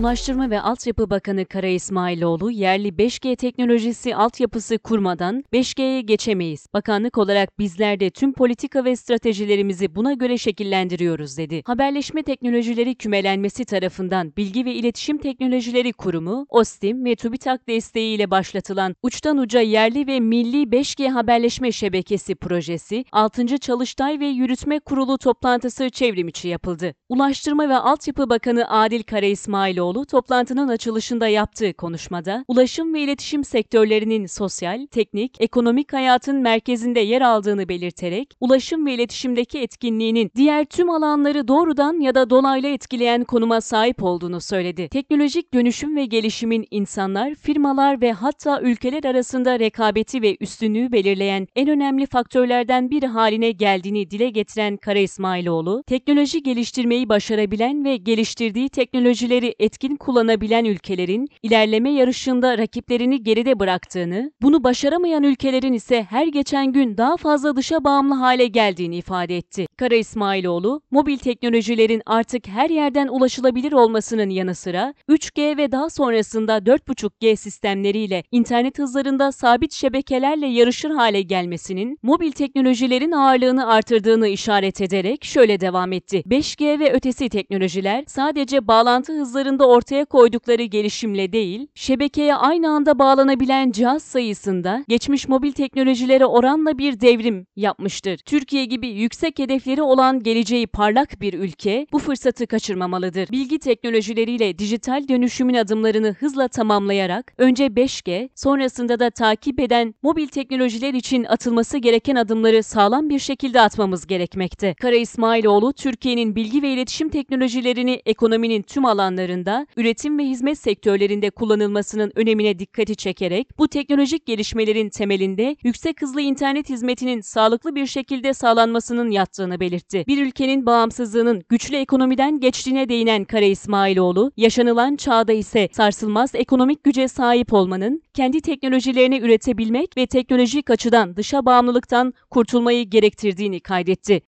Ulaştırma ve Altyapı Bakanı Kara İsmailoğlu, yerli 5G teknolojisi altyapısı kurmadan 5G'ye geçemeyiz. Bakanlık olarak bizler de tüm politika ve stratejilerimizi buna göre şekillendiriyoruz dedi. Haberleşme Teknolojileri Kümelenmesi tarafından Bilgi ve İletişim Teknolojileri Kurumu, OSTİM ve TÜBİTAK desteğiyle başlatılan uçtan uca yerli ve milli 5G haberleşme şebekesi projesi 6. Çalıştay ve Yürütme Kurulu toplantısı çevrimiçi yapıldı. Ulaştırma ve Altyapı Bakanı Adil Kara İsmailoğlu toplantının açılışında yaptığı konuşmada ulaşım ve iletişim sektörlerinin sosyal, teknik, ekonomik hayatın merkezinde yer aldığını belirterek ulaşım ve iletişimdeki etkinliğinin diğer tüm alanları doğrudan ya da dolaylı etkileyen konuma sahip olduğunu söyledi. Teknolojik dönüşüm ve gelişimin insanlar, firmalar ve hatta ülkeler arasında rekabeti ve üstünlüğü belirleyen en önemli faktörlerden biri haline geldiğini dile getiren Kara İsmailoğlu, teknoloji geliştirmeyi başarabilen ve geliştirdiği teknolojileri etkin kullanabilen ülkelerin ilerleme yarışında rakiplerini geride bıraktığını, bunu başaramayan ülkelerin ise her geçen gün daha fazla dışa bağımlı hale geldiğini ifade etti. Kara İsmailoğlu, mobil teknolojilerin artık her yerden ulaşılabilir olmasının yanı sıra 3G ve daha sonrasında 4.5G sistemleriyle internet hızlarında sabit şebekelerle yarışır hale gelmesinin mobil teknolojilerin ağırlığını artırdığını işaret ederek şöyle devam etti. 5G ve ötesi teknolojiler sadece bağlantı hızlarında ortaya koydukları gelişimle değil, şebekeye aynı anda bağlanabilen cihaz sayısında geçmiş mobil teknolojilere oranla bir devrim yapmıştır. Türkiye gibi yüksek hedefleri olan geleceği parlak bir ülke bu fırsatı kaçırmamalıdır. Bilgi teknolojileriyle dijital dönüşümün adımlarını hızla tamamlayarak önce 5G, sonrasında da takip eden mobil teknolojiler için atılması gereken adımları sağlam bir şekilde atmamız gerekmekte. Kara İsmailoğlu, Türkiye'nin bilgi ve iletişim teknolojilerini ekonominin tüm alanlarında, üretim ve hizmet sektörlerinde kullanılmasının önemine dikkati çekerek, bu teknolojik gelişmelerin temelinde yüksek hızlı internet hizmetinin sağlıklı bir şekilde sağlanmasının yattığını belirtti. Bir ülkenin bağımsızlığının güçlü ekonomiden geçtiğine değinen Kara İsmailoğlu, yaşanılan çağda ise sarsılmaz ekonomik güce sahip olmanın, kendi teknolojilerini üretebilmek ve teknolojik açıdan dışa bağımlılıktan kurtulmayı gerektirdiğini kaydetti.